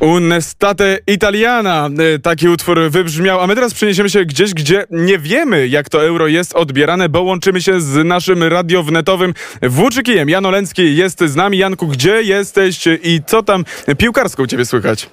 Unestate Italiana. E, taki utwór wybrzmiał, a my teraz przeniesiemy się gdzieś, gdzie nie wiemy, jak to euro jest odbierane, bo łączymy się z naszym radiownetowym włóczykiem. Jan Oleński jest z nami. Janku, gdzie jesteś i co tam piłkarsko u ciebie słychać?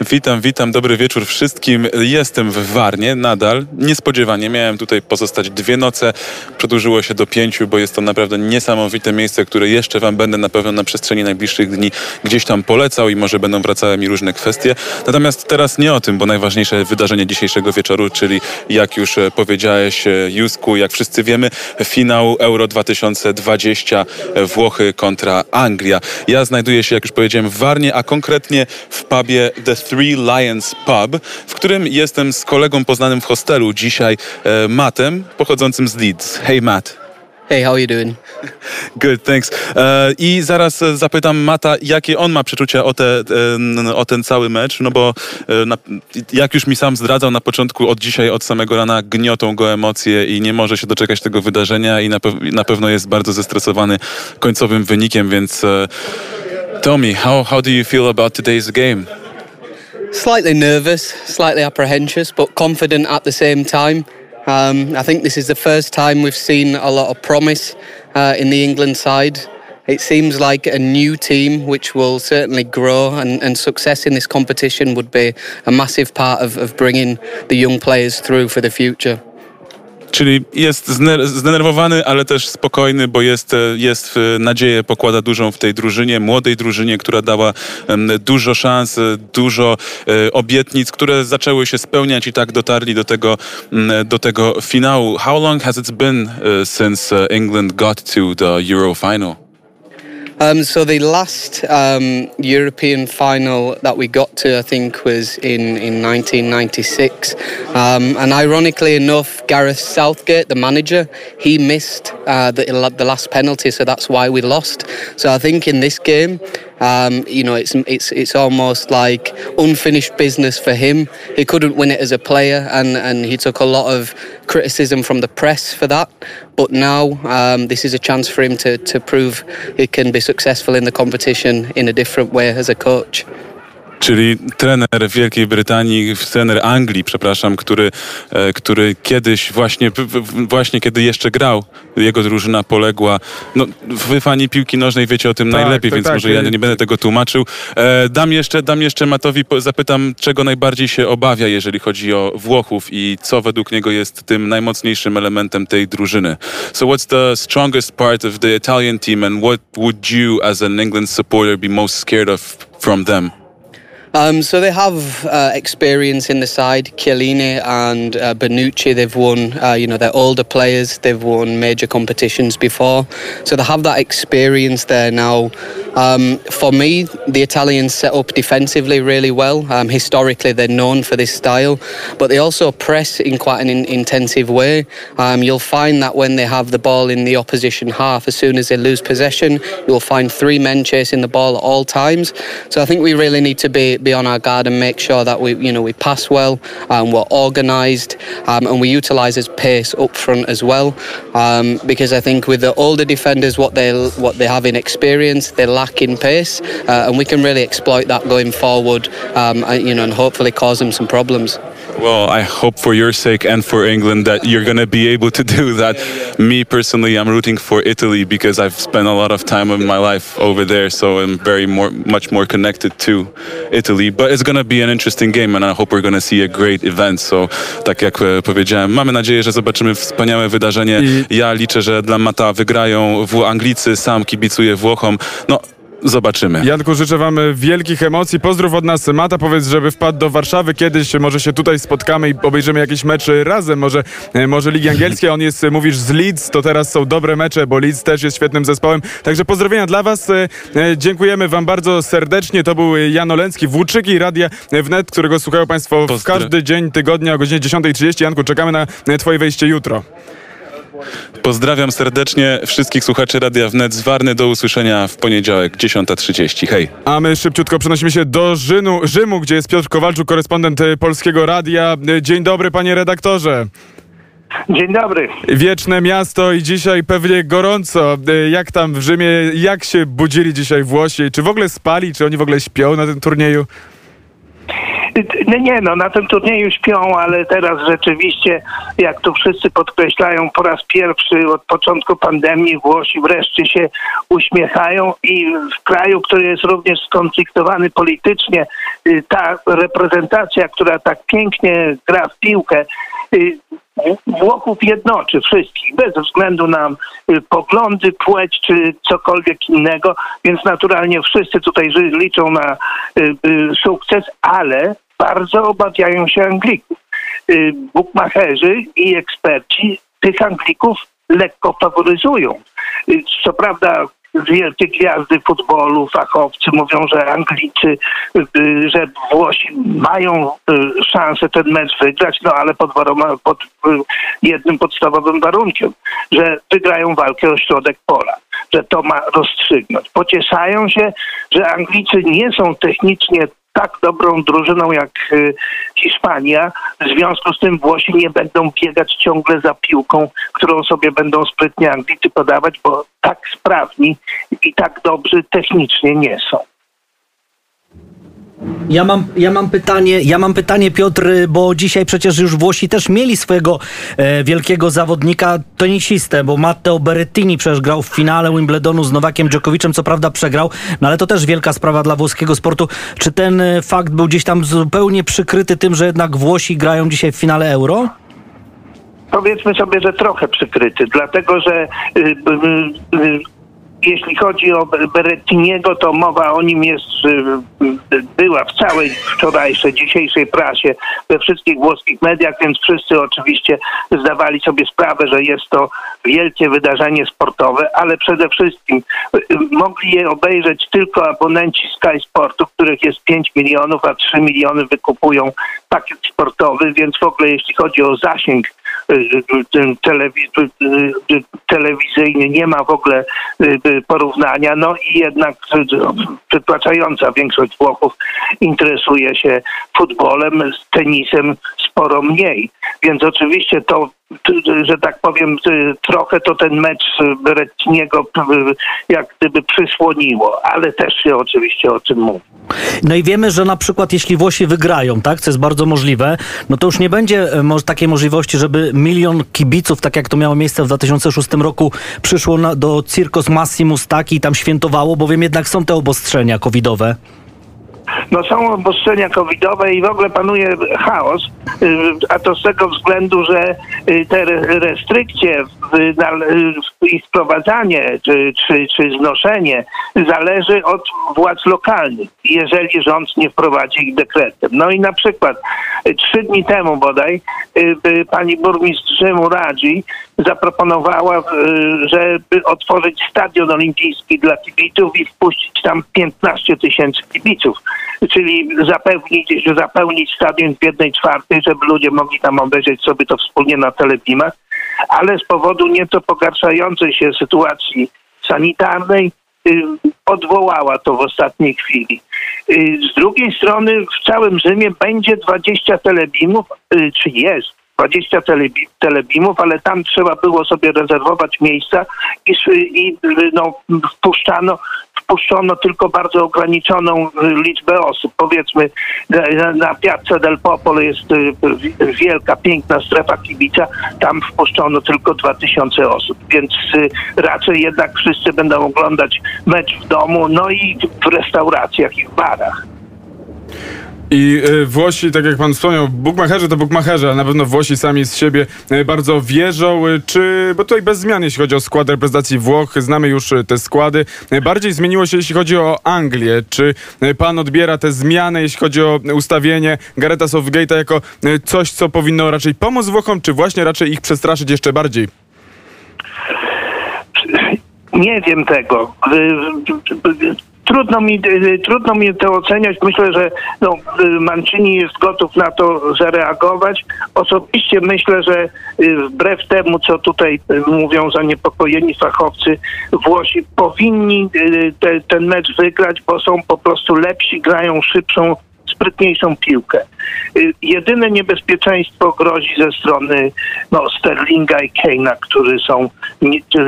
Witam, witam, dobry wieczór wszystkim. Jestem w Warnie nadal. Niespodziewanie miałem tutaj pozostać dwie noce. Przedłużyło się do pięciu, bo jest to naprawdę niesamowite miejsce, które jeszcze Wam będę na pewno na przestrzeni najbliższych dni gdzieś tam polecał i może będą wracały mi różne kwestie. Natomiast teraz nie o tym, bo najważniejsze wydarzenie dzisiejszego wieczoru, czyli jak już e, powiedziałeś, e, Jusku, jak wszyscy wiemy, finał Euro 2020 e, Włochy kontra Anglia. Ja znajduję się, jak już powiedziałem, w Warnie, a konkretnie w pubie The Three Lions Pub, w którym jestem z kolegą poznanym w hostelu dzisiaj, e, Mattem, pochodzącym z Leeds. Hey Matt. Hey, how are you doing? Good, thanks. E, I zaraz e, zapytam Mata, jakie on ma przeczucia o, te, e, o ten cały mecz, no bo jak już mi sam zdradzał na początku, od dzisiaj, od samego rana gniotą go emocje i nie może się doczekać tego wydarzenia i na, pe- na pewno jest bardzo zestresowany końcowym wynikiem, więc tell me, how, how do you feel about today's game? Slightly nervous, slightly apprehensive, but confident at the same time. Um, I think this is the first time we've seen a lot of promise uh, in the England side. It seems like a new team which will certainly grow, and, and success in this competition would be a massive part of, of bringing the young players through for the future. Czyli jest zdenerwowany, ale też spokojny, bo jest, e, jest e, nadzieję, pokłada dużą w tej drużynie, młodej drużynie, która dała dużo szans, e, dużo obietnic, które zaczęły się spełniać i tak dotarli do tego, do tego finału. How long has it been since England got to the Euro final? Um, so the last um, European final that we got to, I think, was in, in 1996. Um, and ironically enough, Gareth Southgate, the manager, he missed uh, the, the last penalty, so that's why we lost. So I think in this game, um, you know, it's it's it's almost like unfinished business for him. He couldn't win it as a player, and and he took a lot of criticism from the press for that. But now um, this is a chance for him to to prove he can be successful in the competition in a different way as a coach. Czyli trener Wielkiej Brytanii, trener Anglii, przepraszam, który, e, który kiedyś właśnie, właśnie kiedy jeszcze grał, jego drużyna poległa. No, wy fani piłki nożnej wiecie o tym tak, najlepiej, więc tak, może ja nie będę tego tłumaczył. E, dam jeszcze, dam jeszcze Matowi, zapytam, czego najbardziej się obawia, jeżeli chodzi o Włochów i co według niego jest tym najmocniejszym elementem tej drużyny. So what's the strongest part of the Italian team and what would you as an England supporter be most scared of from them? Um, so they have uh, experience in the side. Chiellini and uh, Benucci, they've won. Uh, you know, they're older players. They've won major competitions before, so they have that experience there now. Um, for me, the Italians set up defensively really well. Um, historically, they're known for this style, but they also press in quite an in- intensive way. Um, you'll find that when they have the ball in the opposition half, as soon as they lose possession, you'll find three men chasing the ball at all times. So I think we really need to be be on our guard and make sure that we, you know, we pass well, and we're organised, um, and we utilise his pace up front as well. Um, because I think with the older defenders, what they what they have in experience, they lack in pace, uh, and we can really exploit that going forward. Um, you know, and hopefully cause them some problems. Well, I hope for your sake and for England that you're going to be able to do that. Me personally, I'm rooting for Italy because I've spent a lot of time of my life over there, so I'm very more, much more connected to Italy. But it's to be an interesting game, and I hope we're to see a great event. So, tak jak e, powiedziałem, mamy nadzieję, że zobaczymy wspaniałe wydarzenie. Ja liczę, że dla Mata wygrają w Anglicy, sam kibicuję Włochom. No, Zobaczymy. Janku, życzę wam wielkich emocji. Pozdrów od nas Mata. Powiedz, żeby wpadł do Warszawy kiedyś. Może się tutaj spotkamy i obejrzymy jakiś mecz razem. Może, e, może Ligi Angielskiej. On jest, mówisz, z Leeds. To teraz są dobre mecze, bo Leeds też jest świetnym zespołem. Także pozdrowienia dla was. E, e, dziękujemy wam bardzo serdecznie. To był Jan Oleński, Włóczyki Radia Wnet, którego słuchają państwo w każdy dzień tygodnia o godzinie 10.30. Janku, czekamy na twoje wejście jutro. Pozdrawiam serdecznie wszystkich słuchaczy Radia Wnet z Warny. Do usłyszenia w poniedziałek 10.30. Hej. A my szybciutko przenosimy się do Rzynu, Rzymu, gdzie jest Piotr Kowalczuk, korespondent Polskiego Radia. Dzień dobry, panie redaktorze. Dzień dobry. Wieczne miasto i dzisiaj pewnie gorąco. E, Jak tam w Rzymie, jak się budzili dzisiaj Włosi? Czy w ogóle spali, czy oni w ogóle śpią na tym turnieju? Nie, nie, no na tym turnieju śpią, ale teraz rzeczywiście, jak tu wszyscy podkreślają, po raz pierwszy od początku pandemii Włosi wreszcie się uśmiechają i w kraju, który jest również skonfliktowany politycznie, y, ta reprezentacja, która tak pięknie gra w piłkę, Włochów jednoczy wszystkich, bez względu na y, poglądy, płeć czy cokolwiek innego, więc naturalnie wszyscy tutaj liczą na y, y, sukces, ale bardzo obawiają się Anglików. Y, Bukmacherzy i eksperci tych Anglików lekko faworyzują. Y, Co prawda wielkie gwiazdy futbolu, fachowcy mówią, że Anglicy, y, że Włosi mają y, szansę ten mecz wygrać, no ale pod, waroma, pod y, jednym podstawowym warunkiem, że wygrają walkę o środek pola, że to ma rozstrzygnąć. Pocieszają się, że Anglicy nie są technicznie tak dobrą drużyną jak y, Hiszpania. W związku z tym Włosi nie będą biegać ciągle za piłką, którą sobie będą sprytnie Anglicy podawać, bo tak sprawni i tak dobrzy technicznie nie są. Ja mam, ja mam pytanie, ja mam pytanie Piotr, bo dzisiaj przecież już Włosi też mieli swojego e, wielkiego zawodnika, tenisistę, bo Matteo Berrettini przecież grał w finale Wimbledonu z Nowakiem Djokovicem, co prawda przegrał, no ale to też wielka sprawa dla włoskiego sportu. Czy ten e, fakt był gdzieś tam zupełnie przykryty tym, że jednak Włosi grają dzisiaj w finale Euro? Powiedzmy sobie, że trochę przykryty, dlatego że y, y, y, jeśli chodzi o Berettiniego, to mowa o nim jest, y, y, była w całej wczorajszej, dzisiejszej prasie, we wszystkich włoskich mediach, więc wszyscy oczywiście zdawali sobie sprawę, że jest to wielkie wydarzenie sportowe, ale przede wszystkim y, mogli je obejrzeć tylko abonenci Sky Sportu, których jest 5 milionów, a 3 miliony wykupują pakiet sportowy, więc w ogóle jeśli chodzi o zasięg y, y, y, telewizyjny nie ma w ogóle porównania. No i jednak przytłaczająca większość Włochów interesuje się futbolem, tenisem sporo mniej. Więc oczywiście to, że tak powiem, y, trochę to ten mecz Berettiniego y, jak gdyby przysłoniło, ale też się oczywiście o tym mówi. No i wiemy, że na przykład jeśli Włosi wygrają, tak, co jest bardzo możliwe, no to już nie będzie e, takiej możliwości, żeby milion kibiców, tak jak to miało miejsce w 2006 roku, przyszło na, do Circos Massimus taki i tam świętowało, bowiem jednak są te obostrzenia covidowe. No są obostrzenia covidowe i w ogóle panuje chaos, y, a to z tego względu, że y, te re- restrykcje w ich wprowadzanie czy, czy, czy znoszenie zależy od władz lokalnych, jeżeli rząd nie wprowadzi ich dekretem. No i na przykład y, trzy dni temu bodaj y, y, pani burmistrz Radzi zaproponowała, y, żeby otworzyć stadion olimpijski dla kibiców i wpuścić tam 15 tysięcy kibiców, czyli zapewnić, zapełnić stadion w jednej czwartej, żeby ludzie mogli tam obejrzeć sobie to wspólnie na telebimach, ale z powodu nieco pogarszającej się sytuacji sanitarnej y, odwołała to w ostatniej chwili. Y, Z drugiej strony w całym Rzymie będzie 20 telebimów, y, czy jest 20 telebi- telebimów, ale tam trzeba było sobie rezerwować miejsca i, i y, no, wpuszczano, wpuszczono tylko bardzo ograniczoną liczbę osób. Powiedzmy na, Piazza del Popolo jest y, wi- wielka, piękna strefa kibica, tam wpuszczono tylko 2000 osób, więc y, raczej jednak wszyscy będą oglądać mecz w domu, no i w restauracjach i w barach. I e, Włosi, tak jak pan wspomniał, bukmacherzy to bukmacherzy, ale na pewno Włosi sami z siebie e, bardzo wierzą. E, Czy, bo tutaj bez zmian, jeśli chodzi o skład reprezentacji Włoch, znamy już te składy. Bardziej zmieniło się, jeśli chodzi o Anglię. Czy pan odbiera te zmiany, jeśli chodzi o ustawienie Gareta Southgate'a jako coś, co powinno raczej pomóc Włochom, czy właśnie raczej ich przestraszyć jeszcze bardziej? Nie wiem tego. Y, y, y, Trudno mi, y, trudno mi to oceniać. Myślę, że no, y, Mancini jest gotów na to zareagować. Osobiście myślę, że y, wbrew temu, co tutaj y, mówią zaniepokojeni fachowcy, Włosi powinni y, te, ten mecz wygrać, bo są po prostu lepsi, grają szybszą, najsprytniejszą piłkę. Y, Jedyne niebezpieczeństwo grozi ze strony no, Sterlinga i Keina, którzy są,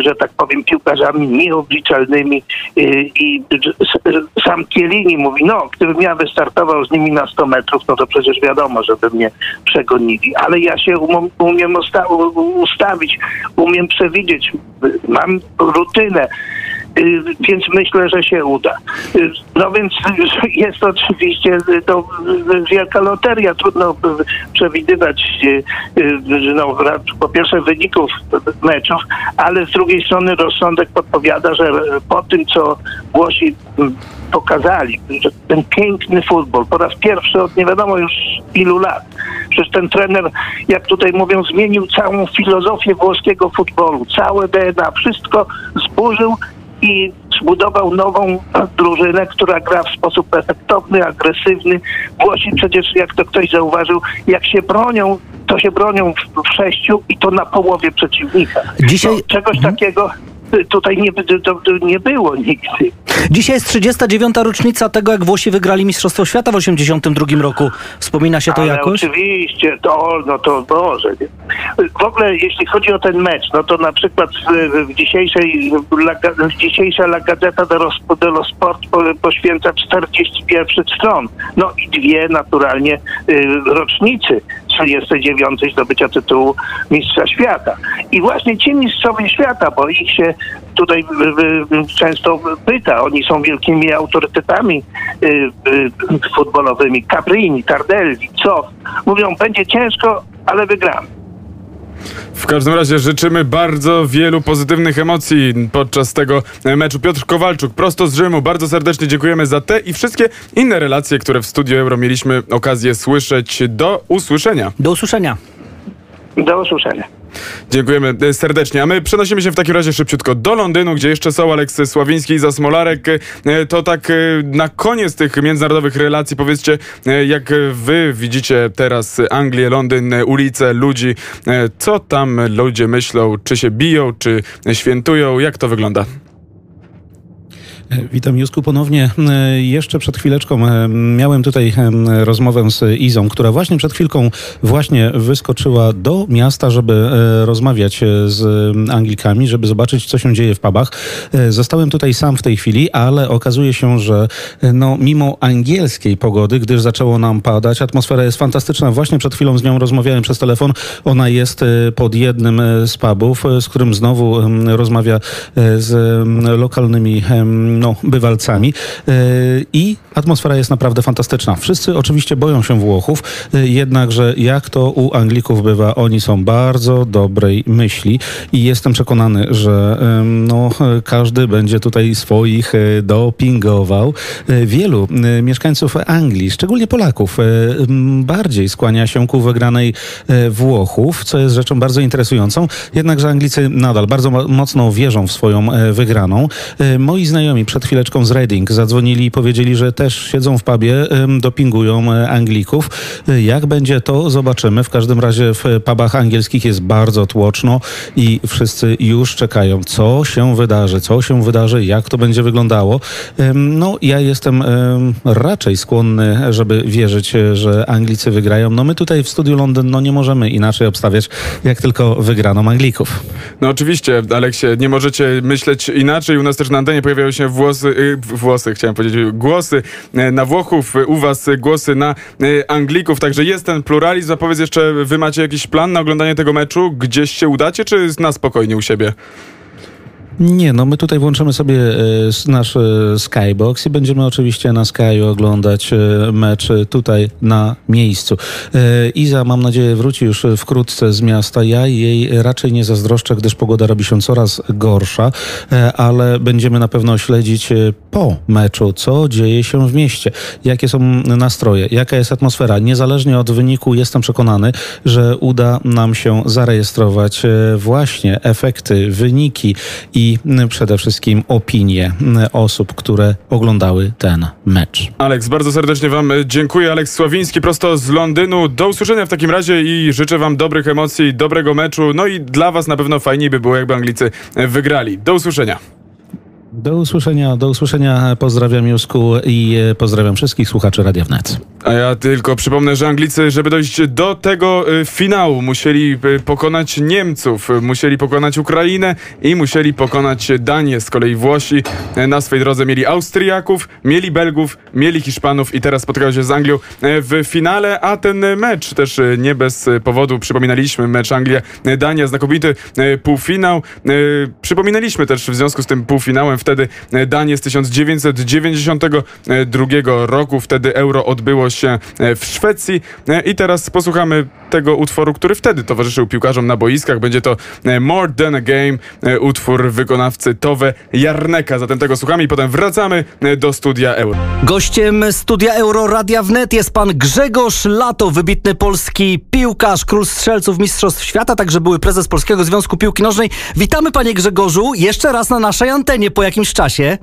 że tak powiem, piłkarzami nieobliczalnymi y, i sam Kielini mówi, no gdybym ja wystartował z nimi na 100 metrów, no to przecież wiadomo, żeby mnie przegonili, ale ja się umiem, ustawić, umiem przewidzieć, y, mam rutynę, więc myślę, że się uda. Y, No więc y, jest oczywiście y, to y, wielka loteria, trudno y, przewidywać y, y, no, po pierwsze wyników meczów, ale z drugiej strony rozsądek podpowiada, że po tym, co Włosi pokazali, że ten piękny futbol po raz pierwszy od nie wiadomo już ilu lat. Przecież ten trener, jak tutaj mówią, zmienił całą filozofię włoskiego futbolu, całe DNA, wszystko zburzył i zbudował nową drużynę, która gra w sposób efektowny, agresywny. Włosi przecież, jak to ktoś zauważył, jak się bronią, to się bronią w, w sześciu i to na połowie przeciwnika. Dzisiaj- No, czegoś takiego y, tutaj nie, nie było nigdy. Dzisiaj jest 39. rocznica tego, jak Włosi wygrali Mistrzostwo Świata w 82 roku. Wspomina się to Ale jakoś? oczywiście, to, no to Boże. Nie? W ogóle jeśli chodzi o ten mecz, no to na przykład w, w dzisiejszej, dzisiejsza La Gazzetta dello, Sport po, poświęca 41 stron. No i dwie naturalnie y, rocznicy 39 zdobycia tytułu Mistrza Świata. I właśnie ci mistrzowie świata, bo ich się tutaj często pyta, oni są wielkimi autorytetami y, y, futbolowymi, Caprini, Tardelli, co? Mówią, będzie ciężko, ale wygramy. W każdym razie życzymy bardzo wielu pozytywnych emocji podczas tego e, meczu. Piotr Kowalczuk, prosto z Rzymu, bardzo serdecznie dziękujemy za te i wszystkie inne relacje, które w Studio Euro mieliśmy okazję słyszeć. Do usłyszenia. Do usłyszenia. Do usłyszenia. Dziękujemy e, serdecznie. A my przenosimy się w takim razie szybciutko do Londynu, gdzie jeszcze są Aleks Sławiński i Iza Smolarek. E, To tak e, na koniec tych międzynarodowych relacji powiedzcie, jak wy widzicie teraz Anglię, Londyn, ulice, ludzi. Co tam ludzie myślą? Czy się biją, czy świętują? Jak to wygląda? Witam Jusku ponownie. E, Jeszcze przed chwileczką e, miałem tutaj e, rozmowę z Izą, która właśnie przed chwilką właśnie wyskoczyła do miasta, żeby rozmawiać z Anglikami, żeby zobaczyć, co się dzieje w pubach. Zostałem tutaj sam w tej chwili, ale okazuje się, że no, mimo angielskiej pogody, gdyż zaczęło nam padać, atmosfera jest fantastyczna. Właśnie przed chwilą z nią rozmawiałem przez telefon. Ona jest pod jednym z pubów, z którym znowu rozmawia z lokalnymi em, no, bywalcami E, i atmosfera jest naprawdę fantastyczna. Wszyscy oczywiście boją się Włochów, e, jednakże jak to u Anglików bywa, oni są bardzo dobrej myśli i jestem przekonany, że no, każdy będzie tutaj swoich e, dopingował. Wielu mieszkańców Anglii, szczególnie Polaków, bardziej skłania się ku wygranej Włochów, co jest rzeczą bardzo interesującą. Jednakże Anglicy nadal bardzo mo- mocno wierzą w swoją wygraną. Moi znajomi przed chwileczką z Reading zadzwonili i powiedzieli, że też siedzą w pubie, dopingują e, Anglików. E, Jak będzie to, zobaczymy. W każdym razie w pubach angielskich jest bardzo tłoczno i wszyscy już czekają, co się wydarzy, co się wydarzy, jak to będzie wyglądało. No, ja jestem em, raczej skłonny, żeby wierzyć, e, że Anglicy wygrają. No my tutaj w studiu Londyn no nie możemy inaczej obstawiać, jak tylko wygraną Anglików. No oczywiście, Aleksie, nie możecie myśleć inaczej. U nas też na antenie pojawiają się włosy, y, włosy, chciałem powiedzieć, głosy e, na Włochów, u was głosy na e, Anglików, także jest ten pluralizm. A powiedz jeszcze, wy macie jakiś plan na oglądanie tego meczu? Gdzieś się udacie, czy na spokojnie u siebie? Nie, no my tutaj włączymy sobie e, nasz e, Skybox i będziemy oczywiście na Sky oglądać e, mecz tutaj na miejscu. Iza, mam nadzieję, wróci już wkrótce z miasta. Ja jej raczej nie zazdroszczę, gdyż pogoda robi się coraz gorsza, ale będziemy na pewno śledzić po meczu, co dzieje się w mieście, jakie są nastroje, jaka jest atmosfera. Niezależnie od wyniku jestem przekonany, że uda nam się zarejestrować e, właśnie efekty, wyniki i przede wszystkim opinie osób, które oglądały ten mecz. Aleks, bardzo serdecznie wam dziękuję. Aleks Sławiński prosto z Londynu. Do usłyszenia w takim razie i życzę wam dobrych emocji, dobrego meczu. No i dla was na pewno fajniej by było, jakby Anglicy wygrali. Do usłyszenia. Do usłyszenia, do usłyszenia. Pozdrawiam Jusku i e, pozdrawiam wszystkich słuchaczy Radia Wnet. A ja tylko przypomnę, że Anglicy, żeby dojść do tego y, finału, musieli y, pokonać Niemców, musieli pokonać Ukrainę i musieli pokonać Danię. Z kolei Włosi na swojej drodze mieli Austriaków, mieli Belgów, mieli Hiszpanów i teraz spotykają się z Anglią w finale, a ten mecz też nie bez powodu przypominaliśmy mecz Anglia-Dania, znakomity półfinał. Przypominaliśmy też w związku z tym półfinałem wtedy y, Danię z 1992 roku, wtedy euro odbyło się e, w Szwecji E, i teraz posłuchamy tego utworu, który wtedy towarzyszył piłkarzom na boiskach. Będzie to e, More Than a Game, e, utwór wykonawcy Tove Jarneka. Zatem tego słuchamy i potem wracamy e, do studia euro. Gościem studia Euro Radia Wnet jest pan Grzegorz Lato, wybitny polski piłkarz, król strzelców Mistrzostw Świata, także były prezes Polskiego Związku Piłki Nożnej. Witamy panie Grzegorzu jeszcze raz na naszej antenie po jakimś czasie.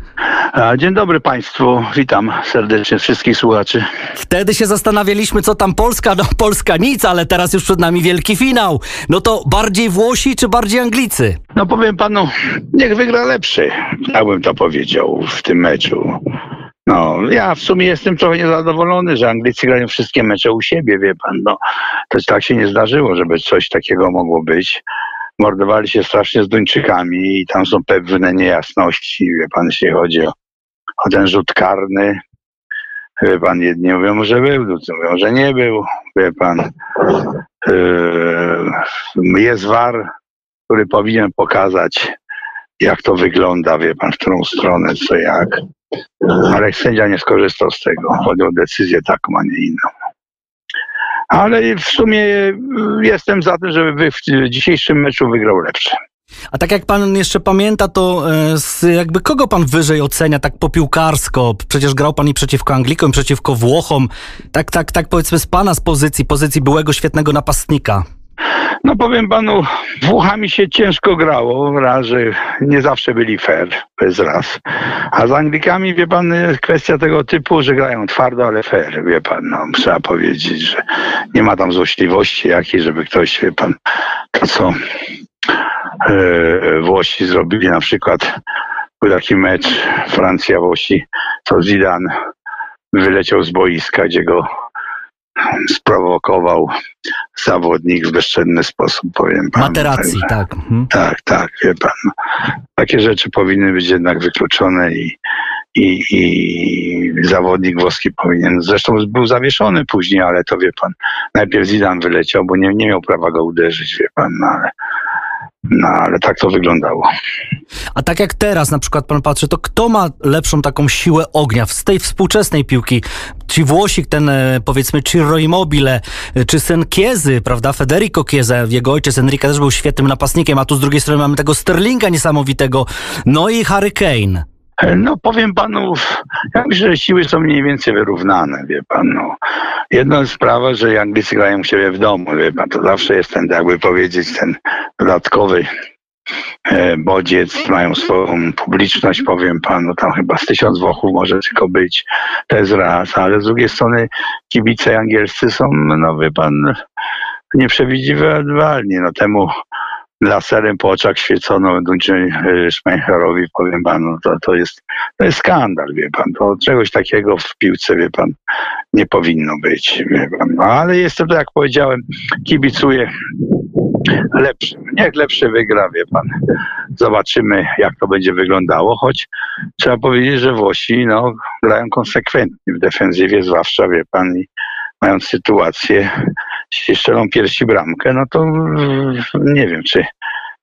Dzień dobry Państwu, witam serdecznie wszystkich słuchaczy. Wtedy się zastanawialiśmy, co tam Polska. No Polska nic, ale teraz już przed nami wielki finał. No to bardziej Włosi czy bardziej Anglicy? No powiem Panu, niech wygra lepszy, ja bym to powiedział w tym meczu. No, ja w sumie jestem trochę niezadowolony, że Anglicy grają wszystkie mecze u siebie, wie Pan. No, to tak się nie zdarzyło, żeby coś takiego mogło być. Mordowali się strasznie z Duńczykami i tam są pewne niejasności, wie Pan, jeśli chodzi o, o ten rzut karny. Wie Pan, jedni mówią, że był, drudzy mówią, że nie był, wie Pan. Yy, jest war, który powinien pokazać, jak to wygląda, wie pan, w którą stronę, co jak. Ale sędzia nie skorzystał z tego, podjął decyzję taką, a nie inną. Ale w sumie y, jestem za tym, żeby w dzisiejszym meczu wygrał lepszy. A tak jak pan jeszcze pamięta, to e, jakby kogo pan wyżej ocenia tak po piłkarsko? Przecież grał pan i przeciwko Anglikom, i przeciwko Włochom. Tak, tak, tak powiedzmy z pana z pozycji, pozycji byłego świetnego napastnika. No powiem panu, Włochami się ciężko grało, raz, że nie zawsze byli fair, jest raz. A z Anglikami, wie pan, jest kwestia tego typu, że grają twardo, ale fair, wie pan, no trzeba powiedzieć, że nie ma tam złośliwości jakiej, żeby ktoś, wie pan, to co e, Włosi zrobili na przykład, był taki mecz Francja-Włosi, to Zidane wyleciał z boiska, gdzie go sprowokował zawodnik w bezczenny sposób, powiem panu. Materacji, tak. Mhm. tak, tak, wie pan. Takie rzeczy powinny być jednak wykluczone i, i, i zawodnik włoski powinien, zresztą był zawieszony później, ale to wie pan, najpierw Zidane wyleciał, bo nie, nie miał prawa go uderzyć, wie pan, no ale, no ale tak to wyglądało. A tak jak teraz na przykład pan patrzy, to kto ma lepszą taką siłę ognia z tej współczesnej piłki? Ci Włosik, ten e, powiedzmy Ciro Immobile, e, czy syn Kiezy, prawda? Federico Chiesa, jego ojciec Enrique też był świetnym napastnikiem, a tu z drugiej strony mamy tego Sterlinga niesamowitego, no i Harry Kane. No powiem panu, ja myślę, że siły są mniej więcej wyrównane, wie pan. No. Jedna sprawa, że Anglicy grają u siebie w domu, wie pan, to zawsze jest ten, jakby powiedzieć, ten dodatkowy e, bodziec, mają swoją publiczność, powiem panu, tam chyba z tysiąc Włochów może tylko być, to jest raz, ale z drugiej strony kibice angielscy są, no wie pan, nieprzewidywalni, no temu laserem po oczach świecono Duńczy Schmeicherowi, powiem panu, to, to, jest, to jest skandal, wie pan. To czegoś takiego w piłce, wie pan, nie powinno być, wie pan. No, ale jestem, tak jak powiedziałem, kibicuję lepszym. Niech lepszy wygra, wie pan. Zobaczymy, jak to będzie wyglądało, choć trzeba powiedzieć, że Włosi no, grają konsekwentnie w defensywie, zwłaszcza, wie pan, i mając sytuację, jeśli strzelą piersi bramkę, no to nie wiem, czy,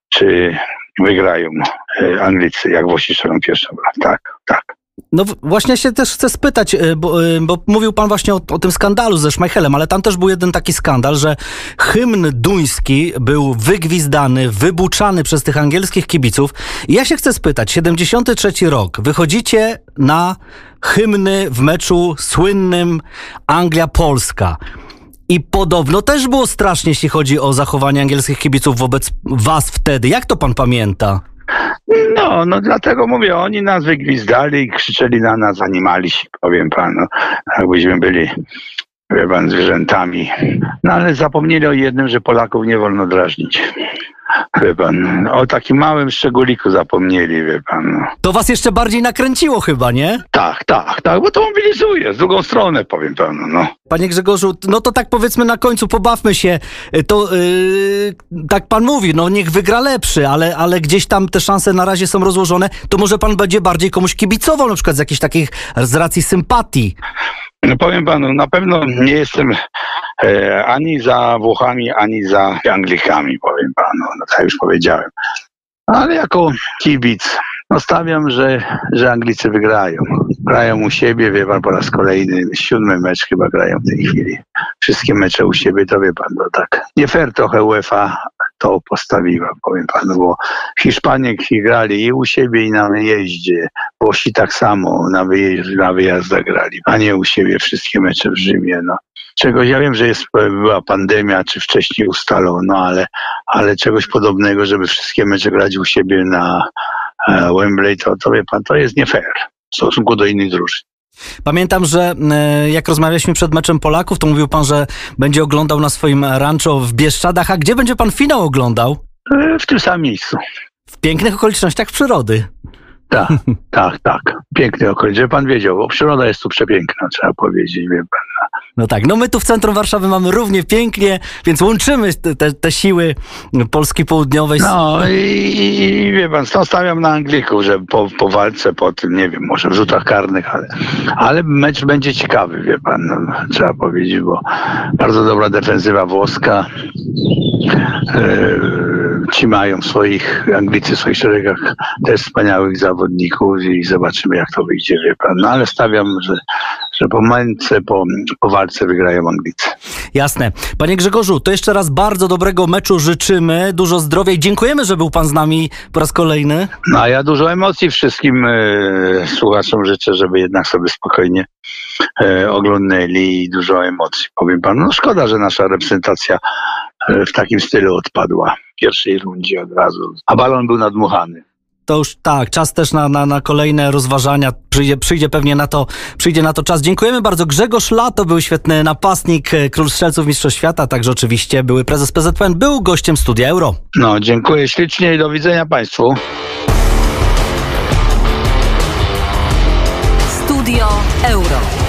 czy wygrają e, Anglicy, jak Włosi strzelą pierwszą bramkę. Tak, tak. No właśnie się też chcę spytać, e, bo, e, bo mówił pan właśnie o, o tym skandalu ze Schmeichelem, ale tam też był jeden taki skandal, że hymn duński był wygwizdany, wybuczany przez tych angielskich kibiców. I ja się chcę spytać, 73 rok, wychodzicie na hymny w meczu słynnym Anglia-Polska. I podobno też było strasznie, jeśli chodzi o zachowanie angielskich kibiców wobec was wtedy. Jak to pan pamięta? No, no dlatego mówię, oni nas wygwizdali i krzyczeli na nas animalisi, powiem panu, jakbyśmy byli, wie pan, zwierzętami. No ale zapomnieli o jednym, że Polaków nie wolno drażnić. Wie pan, o takim małym szczególiku zapomnieli, wie pan. No. To was jeszcze bardziej nakręciło chyba, nie? Tak, tak, tak, bo to mobilizuje, z drugą stronę powiem panu, no. Panie Grzegorzu, no to tak powiedzmy na końcu, pobawmy się. Y, To yy, tak pan mówi, no niech wygra lepszy, ale, ale gdzieś tam te szanse na razie są rozłożone. To może pan będzie bardziej komuś kibicował, na przykład z jakichś takich, z racji sympatii. No powiem panu, na pewno nie jestem e, ani za Włochami, ani za Anglikami, powiem panu, no tak jak już powiedziałem. Ale jako kibic, no że, że Anglicy wygrają. Grają u siebie, wie pan, po raz kolejny, siódmy mecz chyba grają w tej chwili. Wszystkie mecze u siebie, to wie pan, to tak. Nie fair trochę UEFA to postawiła, powiem panu, bo Hiszpanie grali i u siebie, i na wyjeździe. Włosi tak samo na, wyjeźd, na wyjazdach grali, a nie u siebie wszystkie mecze w Rzymie. No. Czegoś, ja wiem, że jest, była pandemia, czy wcześniej ustalono, ale, ale czegoś podobnego, żeby wszystkie mecze grać u siebie na e, Wembley, to, to wie pan, to jest nie fair w stosunku do innych drużyn. Pamiętam, że e, jak rozmawialiśmy przed meczem Polaków, to mówił pan, że będzie oglądał na swoim rancho w Bieszczadach. A gdzie będzie pan finał oglądał? E, W tym samym miejscu. W pięknych okolicznościach przyrody. Tak, tak, tak. Piękny okolic, żeby pan wiedział, bo przyroda jest tu przepiękna, trzeba powiedzieć, wie pan. No tak, no my tu w centrum Warszawy mamy równie pięknie, więc łączymy te, te, siły Polski Południowej. No i, i, i wie pan, stawiam na Anglików, że po, po walce, po tym, nie wiem, może w rzutach karnych, ale, ale mecz będzie ciekawy, wie pan, no, trzeba powiedzieć, bo bardzo dobra defensywa włoska. E, ci mają swoich, Anglicy w swoich szeregach też wspaniałych zawodników i zobaczymy, jak to wyjdzie, wie pan. No ale stawiam, że, że po męce, po, po walce wygrają Anglicy. Jasne. Panie Grzegorzu, to jeszcze raz bardzo dobrego meczu życzymy, dużo zdrowia i dziękujemy, że był pan z nami po raz kolejny. No a ja dużo emocji wszystkim e, słuchaczom życzę, żeby jednak sobie spokojnie e, oglądnęli i dużo emocji. Powiem panu, no szkoda, że nasza reprezentacja e, w takim stylu odpadła w pierwszej rundzie od razu, a balon był nadmuchany. To już tak, czas też na, na, na kolejne rozważania. Przyjdzie, przyjdzie pewnie na to, przyjdzie na to czas. Dziękujemy bardzo. Grzegorz Lato był świetny napastnik, e, król strzelców Mistrzostw Świata, także oczywiście były prezes PZPN, był gościem Studia Euro. No, dziękuję ślicznie i do widzenia Państwu. Studio Euro.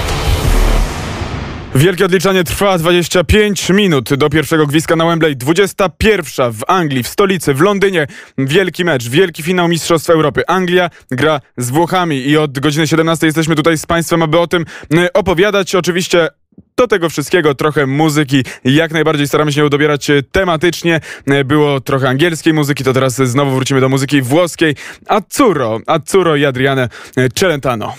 Wielkie odliczanie trwa 25 minut do pierwszego gwizdka na Wembley. 21 w Anglii, w stolicy, w Londynie. Wielki mecz, wielki finał Mistrzostw Europy. Anglia gra z Włochami i od godziny 17 jesteśmy tutaj z Państwem, aby o tym y, opowiadać. Oczywiście do tego wszystkiego trochę muzyki. Jak najbardziej staramy się dobierać e, tematycznie. E, Było trochę angielskiej muzyki, to teraz znowu wrócimy do muzyki włoskiej. Azzurro, Azzurro i Adriane Celentano.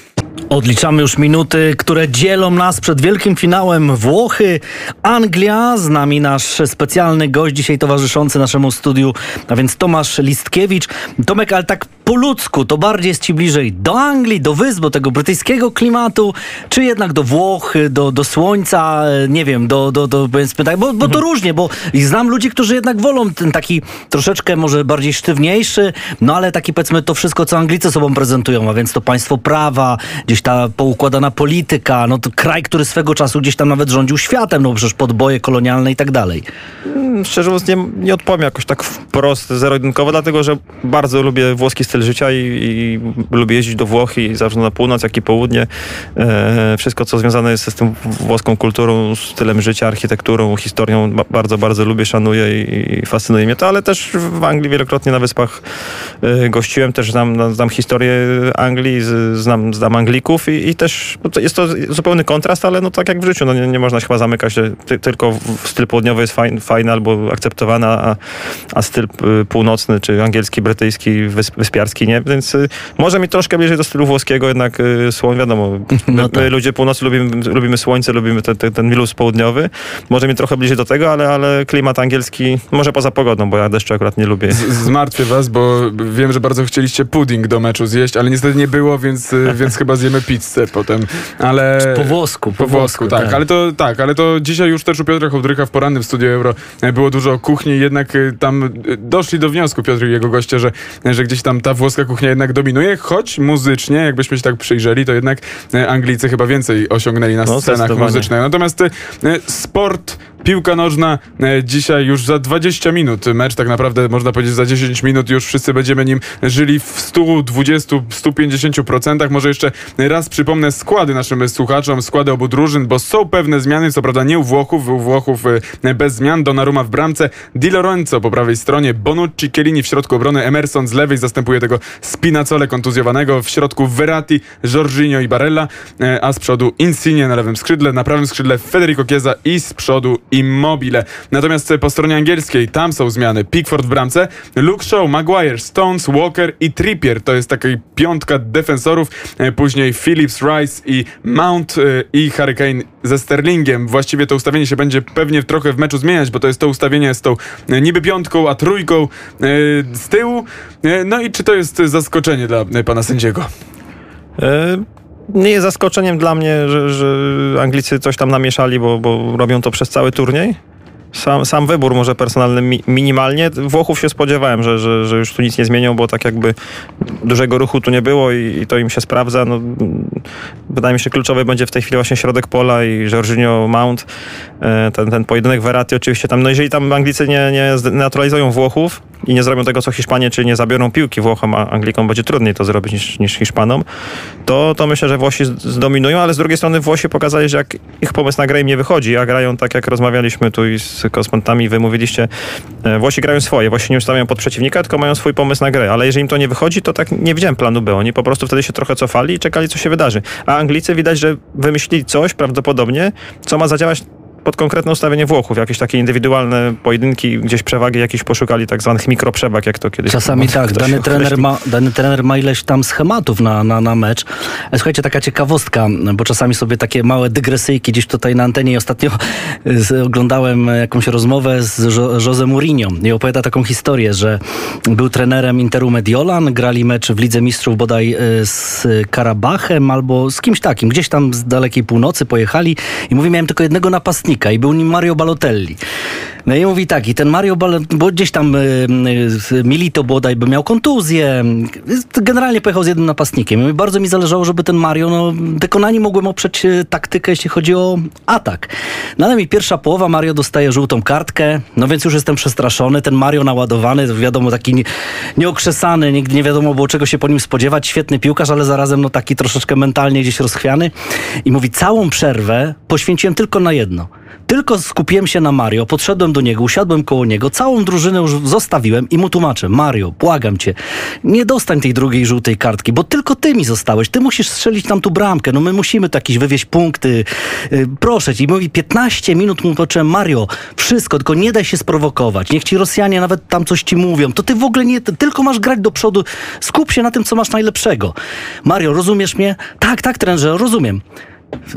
Odliczamy już minuty, które dzielą nas przed wielkim finałem Włochy, Anglia. Z nami nasz specjalny gość dzisiaj towarzyszący naszemu studiu, a więc Tomasz Listkiewicz. Tomek, ale tak po ludzku, to bardziej jest ci bliżej do Anglii, do wysp, do tego brytyjskiego klimatu, czy jednak do Włoch, do, do słońca, nie wiem, do, do, do powiedzmy tak, bo, bo to różnie, bo znam ludzi, którzy jednak wolą ten taki troszeczkę może bardziej sztywniejszy, no ale taki powiedzmy to wszystko, co Anglicy sobą prezentują, a więc to państwo prawa, gdzieś ta poukładana polityka, no to kraj, który swego czasu gdzieś tam nawet rządził światem, no przecież podboje kolonialne i tak dalej. Szczerze mówiąc, nie, nie odpowiem jakoś tak wprost, zero-jedynkowo, dlatego że bardzo lubię włoski styl życia i, i lubię jeździć do Włoch i zarówno na północ, jak i południe. E, wszystko, co związane jest z tym włoską kulturą, stylem życia, architekturą, historią, ba- bardzo, bardzo lubię, szanuję i, i fascynuje mnie to, ale też w Anglii wielokrotnie na wyspach e, gościłem, też znam, znam historię Anglii, z, znam, znam Anglików i, i też no jest to zupełny kontrast, ale no tak jak w życiu, no nie, nie można się chyba zamykać, że ty, tylko styl południowy jest fajny, fajny albo akceptowany, a, a styl y, północny, czy angielski, brytyjski, wysp, wyspiarski nie, więc y, może mi troszkę bliżej do stylu włoskiego jednak y, słoń, wiadomo, my, No tak. my ludzie północy lubimy, lubimy słońce, lubimy ten, ten, ten milus południowy, może mi trochę bliżej do tego, ale, ale klimat angielski, może poza pogodą, bo ja deszczu akurat nie lubię. Z- Zmartwię was, bo wiem, że bardzo chcieliście pudding do meczu zjeść, ale niestety nie było, więc, y, więc chyba zjemy pizzę potem. Ale... Po włosku, Po włosku, tak. Ale to tak, ale to dzisiaj już też u Piotra Hołdrycha w porannym studiu Euro e, było dużo o kuchni i jednak y, tam y, doszli do wniosku Piotr i jego goście, że, że gdzieś tam ta włoska kuchnia jednak dominuje, choć muzycznie, jakbyśmy się tak przyjrzeli, to jednak e, Anglicy chyba więcej osiągnęli na No, scenach muzycznych. Natomiast sport piłka nożna. E, Dzisiaj już za 20 minut mecz, tak naprawdę można powiedzieć za 10 minut już wszyscy będziemy nim żyli w 120-150%. Może jeszcze raz przypomnę składy naszym słuchaczom, składy obu drużyn, bo są pewne zmiany, co prawda nie u Włochów, u Włochów e, bez zmian. Donnarumma w bramce, Di Lorenzo po prawej stronie, Bonucci, Chiellini w środku obrony, Emerson z lewej zastępuje tego Spinazzole kontuzjowanego, w środku Verratti, Jorginho i Barella, e, a z przodu Insigne na lewym skrzydle, na prawym skrzydle Federico Chiesa i z przodu Immobile. Natomiast po stronie angielskiej tam są zmiany. Pickford w bramce, Luke Shaw, Maguire, Stones, Walker i Trippier. To jest taka piątka defensorów. E, Później Phillips, Rice i Mount e, i Harry Kane ze Sterlingiem. Właściwie to ustawienie się będzie pewnie trochę w meczu zmieniać, bo to jest to ustawienie z tą e, niby piątką, a trójką z tyłu. No i czy to jest zaskoczenie dla pana sędziego? E, Nie jest zaskoczeniem dla mnie, że, że Anglicy coś tam namieszali, bo, bo robią to przez cały turniej. Sam, sam wybór może personalny mi, minimalnie. Włochów się spodziewałem, że, że, że już tu nic nie zmienią, bo tak jakby dużego ruchu tu nie było i, i to im się sprawdza. No, wydaje mi się, kluczowy będzie w tej chwili właśnie środek pola i Jorginho Mount. E, Ten, ten pojedynek Verratti oczywiście tam, no jeżeli tam Anglicy nie, nie naturalizują Włochów i nie zrobią tego, co Hiszpanie, czyli nie zabiorą piłki Włochom, a Anglikom będzie trudniej to zrobić niż, niż Hiszpanom, to, to myślę, że Włosi zdominują, ale z drugiej strony Włosi pokazali, że jak ich pomysł na grę im nie wychodzi, a grają tak, jak rozmawialiśmy tu i z kosmontami, wy mówiliście, e, Włosi grają swoje, Włosi nie ustawiają pod przeciwnika, tylko mają swój pomysł na grę, ale jeżeli im to nie wychodzi, to tak nie widziałem planu B. Oni po prostu wtedy się trochę cofali i czekali, co się wydarzy. A Anglicy widać, że wymyślili coś prawdopodobnie, co ma zadziałać pod konkretne ustawienie Włochów, jakieś takie indywidualne pojedynki, gdzieś przewagi jakieś poszukali, tak zwanych mikroprzewag, jak to kiedyś Czasami tak, dany trener, ma, dany trener ma ileś tam schematów na, na, na mecz. E, Słuchajcie, taka ciekawostka, bo czasami sobie takie małe dygresyjki gdzieś tutaj na antenie i ostatnio z, oglądałem jakąś rozmowę z jo, Jose Mourinho i opowiada taką historię, że był trenerem Interu Mediolan, grali mecz w Lidze Mistrzów bodaj e, z Karabachem albo z kimś takim, gdzieś tam z dalekiej północy pojechali i mówi, miałem tylko jednego napastnika i był nim Mario Balotelli. No i mówi tak, i ten Mario Balotelli, bo gdzieś tam y, y, Milito bodaj by miał kontuzję, generalnie pojechał z jednym napastnikiem. I bardzo mi zależało, żeby ten Mario, no tylko na nim mogłem oprzeć y, taktykę, jeśli chodzi o atak. No ale mi pierwsza połowa, Mario dostaje żółtą kartkę, no więc już jestem przestraszony, ten Mario naładowany, wiadomo, taki nie- nieokrzesany, nigdy nie wiadomo było czego się po nim spodziewać, świetny piłkarz, ale zarazem no taki troszeczkę mentalnie gdzieś rozchwiany. I mówi, całą przerwę poświęciłem tylko na jedno. Tylko skupiłem się na Mario, podszedłem do niego, usiadłem koło niego, całą drużynę już zostawiłem i mu tłumaczę, Mario, błagam cię, nie dostań tej drugiej żółtej kartki, bo tylko ty mi zostałeś, ty musisz strzelić tam tu bramkę, no my musimy tu jakieś wywieźć punkty, yy, proszę cię. I mówi 15 minut mu poczułem, Mario, wszystko, tylko nie daj się sprowokować, niech ci Rosjanie nawet tam coś ci mówią, to ty w ogóle nie, tylko masz grać do przodu, skup się na tym, co masz najlepszego. Mario, rozumiesz mnie? Tak, tak, trenerze, rozumiem.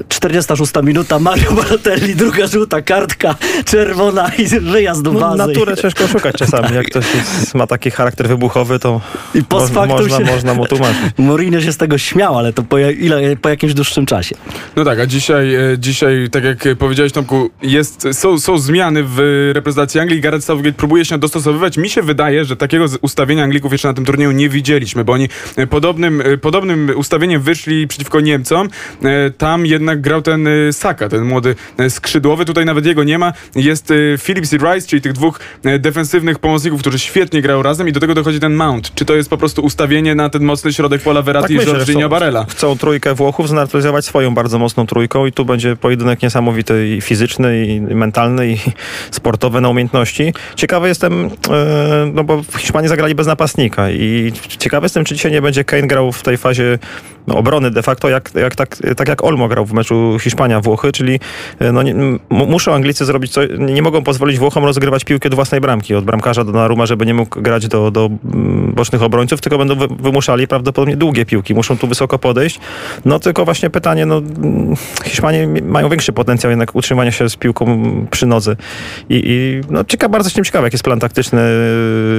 46 minuta, Mario Balotelli, druga żółta kartka, czerwona i wyjazd do No, bazy. naturę ciężko szukać czasami. Jak ktoś jest, ma taki charakter wybuchowy, to I mo- można, się... można mu tłumaczyć. Mourinho się z tego śmiał, ale to po, ile, po jakimś dłuższym czasie. No tak, a dzisiaj, e, dzisiaj tak jak powiedziałeś Tomku, jest, są, są zmiany w reprezentacji Anglii. Gareth Southgate próbuje się dostosowywać. Mi się wydaje, że takiego ustawienia Anglików jeszcze na tym turnieju nie widzieliśmy, bo oni e, podobnym, e, podobnym ustawieniem wyszli przeciwko Niemcom. E, Tam jednak grał ten e, Saka, ten młody e, skrzydłowy. Tutaj nawet jego nie ma. Jest e, Phillips i Rice, czyli tych dwóch defensywnych pomocników, którzy świetnie grają razem i do tego dochodzi ten Mount. Czy to jest po prostu ustawienie na ten mocny środek pola Verratti i Tak myślę, że Jorginho Barella? Chcą trójkę Włochów znartyzować swoją bardzo mocną trójką i tu będzie pojedynek niesamowity i fizyczny, i mentalny, i sportowy na umiejętności. Ciekawy jestem, e, no bo w Hiszpanii zagrali bez napastnika i ciekawy jestem, czy dzisiaj nie będzie Kane grał w tej fazie obrony de facto, jak, jak, tak, tak jak Olmo grał w meczu Hiszpania-Włochy, czyli e, no, nie, muszą Anglicy zrobić coś, nie mogą pozwolić Włochom rozgrywać piłkę do własnej bramki, od bramkarza do Naruma, żeby nie mógł grać do, do bocznych obrońców, tylko będą wy, wymuszali prawdopodobnie długie piłki, muszą tu wysoko podejść. No tylko właśnie pytanie, no Hiszpanie mają większy potencjał jednak utrzymania się z piłką przy nodze i, i no ciekawe, bardzo jestem ciekawy, jaki jest plan taktyczny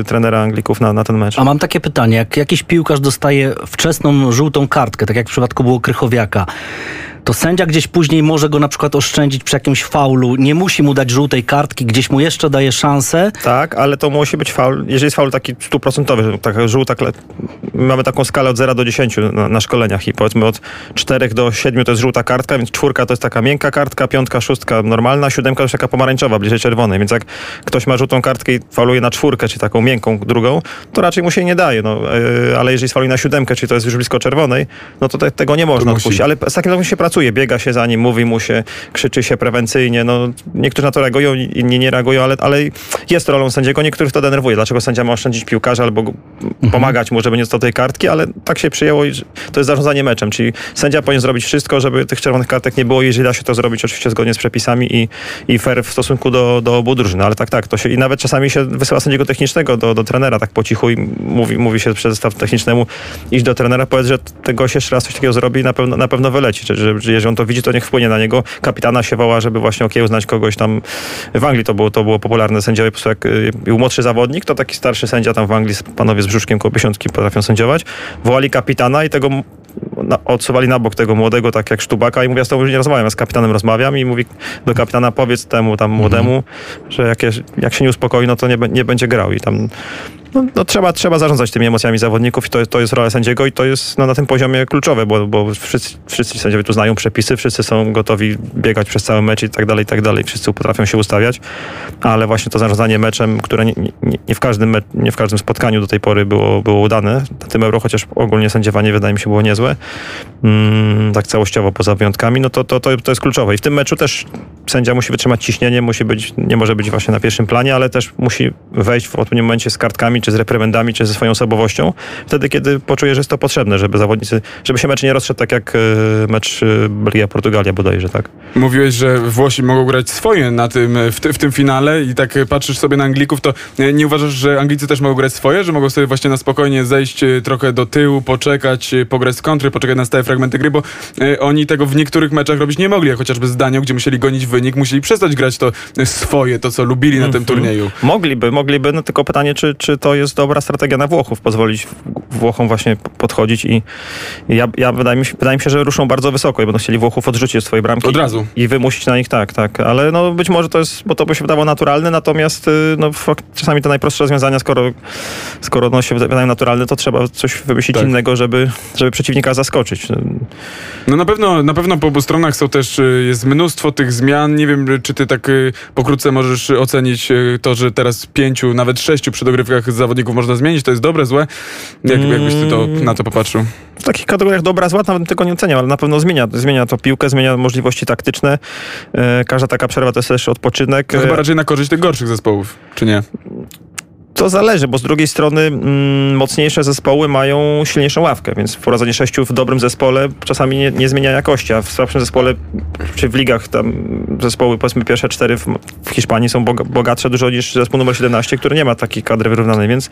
y, trenera Anglików na, na ten mecz. A mam takie pytanie, jak jakiś piłkarz dostaje wczesną żółtą kartkę, tak jak w przypadku było Krychowiaka, to sędzia gdzieś później może go na przykład oszczędzić przy jakimś faulu, nie musi mu dać żółtej kartki, gdzieś mu jeszcze daje szansę. Tak, ale to musi być faul, jeżeli jest faul taki stuprocentowy, że taka żółta, mamy taką skalę od 0 do 10 na, na szkoleniach i powiedzmy od 4 do 7 to jest żółta kartka, więc czwórka to jest taka miękka kartka, piątka, szóstka normalna, siódemka to jest taka pomarańczowa, bliżej czerwonej, więc jak ktoś ma żółtą kartkę i fauluje na czwórkę, czy taką miękką drugą, to raczej mu się nie daje, no, yy, ale jeżeli fauluje na siódemkę, czyli to jest już blisko czerwonej, no to te, tego nie można odpuścić, ale z takim się pracuje, biega się za nim, mówi mu się, krzyczy się prewencyjnie, no niektórzy na to reagują, inni nie reagują, ale, ale jest rolą sędziego, niektórych to denerwuje, dlaczego sędzia ma oszczędzić piłkarza albo go- pomagać mu, żeby nie dostał tej kartki, ale tak się przyjęło i to jest zarządzanie meczem, czyli sędzia powinien zrobić wszystko, żeby tych czerwonych kartek nie było, jeżeli da się to zrobić oczywiście zgodnie z przepisami i, i fair w stosunku do, do obu drużyn, ale tak, tak, to się i nawet czasami się wysyła sędziego technicznego do, do trenera tak po cichu i mówi, mówi się przez zestaw technicznemu iść do trenera, powiedz, że tego się jeszcze raz coś takiego zrobi i na pewno, na pewno wyleci, że, że, że jeżeli on to widzi, to niech wpłynie na niego. Kapitana się woła, żeby właśnie okiełznać kogoś tam w Anglii. To było, to było popularne. Sędziowie, po prostu jak y, był młodszy zawodnik, to taki starszy sędzia tam w Anglii, panowie z brzuszkiem koło 50 potrafią sędziować, wołali kapitana i tego na, odsuwali na bok tego młodego, tak jak Sztubaka i mówi, ja z tobą już nie rozmawiam, ja z kapitanem rozmawiam i mówi do kapitana, powiedz temu tam młodemu, że jak, jak się nie uspokoi, no to nie, nie będzie grał. I tam no, no trzeba, trzeba zarządzać tymi emocjami zawodników i to, to jest rola sędziego i to jest no, na tym poziomie kluczowe, bo, bo wszyscy, wszyscy sędziowie tu znają przepisy, wszyscy są gotowi biegać przez cały mecz i tak dalej, i tak dalej. Wszyscy potrafią się ustawiać, ale właśnie to zarządzanie meczem, które nie, nie, nie, w, każdym me, nie w każdym spotkaniu do tej pory było, było udane, na tym euro, chociaż ogólnie sędziowanie wydaje mi się było niezłe, mm, tak całościowo poza wyjątkami, no to, to, to, to jest kluczowe. I w tym meczu też sędzia musi wytrzymać ciśnienie, musi być, nie może być właśnie na pierwszym planie, ale też musi wejść w odpowiednim momencie z kartkami, czy z reprymendami, czy ze swoją osobowością, wtedy, kiedy poczuje, że jest to potrzebne, żeby zawodnicy, żeby się mecz nie rozszedł tak jak e, mecz e, Belgia-Portugalia bodajże, tak? Mówiłeś, że Włosi mogą grać swoje na tym, w, ty, w tym finale i tak patrzysz sobie na Anglików, to e, nie uważasz, że Anglicy też mogą grać swoje, że mogą sobie właśnie na spokojnie zejść e, trochę do tyłu, poczekać, e, pograć z kontry, poczekać na stałe fragmenty gry, bo e, oni tego w niektórych meczach robić nie mogli, jak chociażby z Danią, gdzie musieli gonić wynik, musieli przestać grać to e, swoje, to co lubili na tym turnieju. Mogliby, mogliby, no tylko pytanie, czy, czy to jest dobra strategia na Włochów, pozwolić Włochom właśnie podchodzić i ja, ja wydaje, mi się, wydaje mi się, że ruszą bardzo wysoko i będą chcieli Włochów odrzucić od swojej bramki. Od razu. I wymusić na nich tak, tak, ale no być może to jest, bo to by się wydawało naturalne, natomiast y, no, czasami te najprostsze rozwiązania, skoro, skoro no, się wydają naturalne, to trzeba coś wymyślić Tak. innego, żeby, żeby przeciwnika zaskoczyć. No na pewno, na pewno po obu stronach są też, y, jest mnóstwo tych zmian. Nie wiem, czy ty tak y, pokrótce możesz ocenić to, że teraz pięciu, nawet sześciu przy dogrywkach zawodników można zmienić. To jest dobre, złe? Jak, Jakbyś ty to, na to popatrzył? W takich kategoriach dobra, zła nawet tego nie oceniam, ale na pewno zmienia, zmienia to piłkę, zmienia możliwości taktyczne. E, każda taka przerwa to jest też odpoczynek. To E, chyba raczej na korzyść tych gorszych zespołów, czy nie? To zależy, bo z drugiej strony mm, mocniejsze zespoły mają silniejszą ławkę, więc wprowadzenie sześciu w dobrym zespole czasami nie, nie zmienia jakości, a w słabszym zespole, czy w ligach tam zespoły, powiedzmy pierwsze cztery w, w Hiszpanii są boga, bogatsze dużo niż zespół numer 17, który nie ma takiej kadry wyrównanej, więc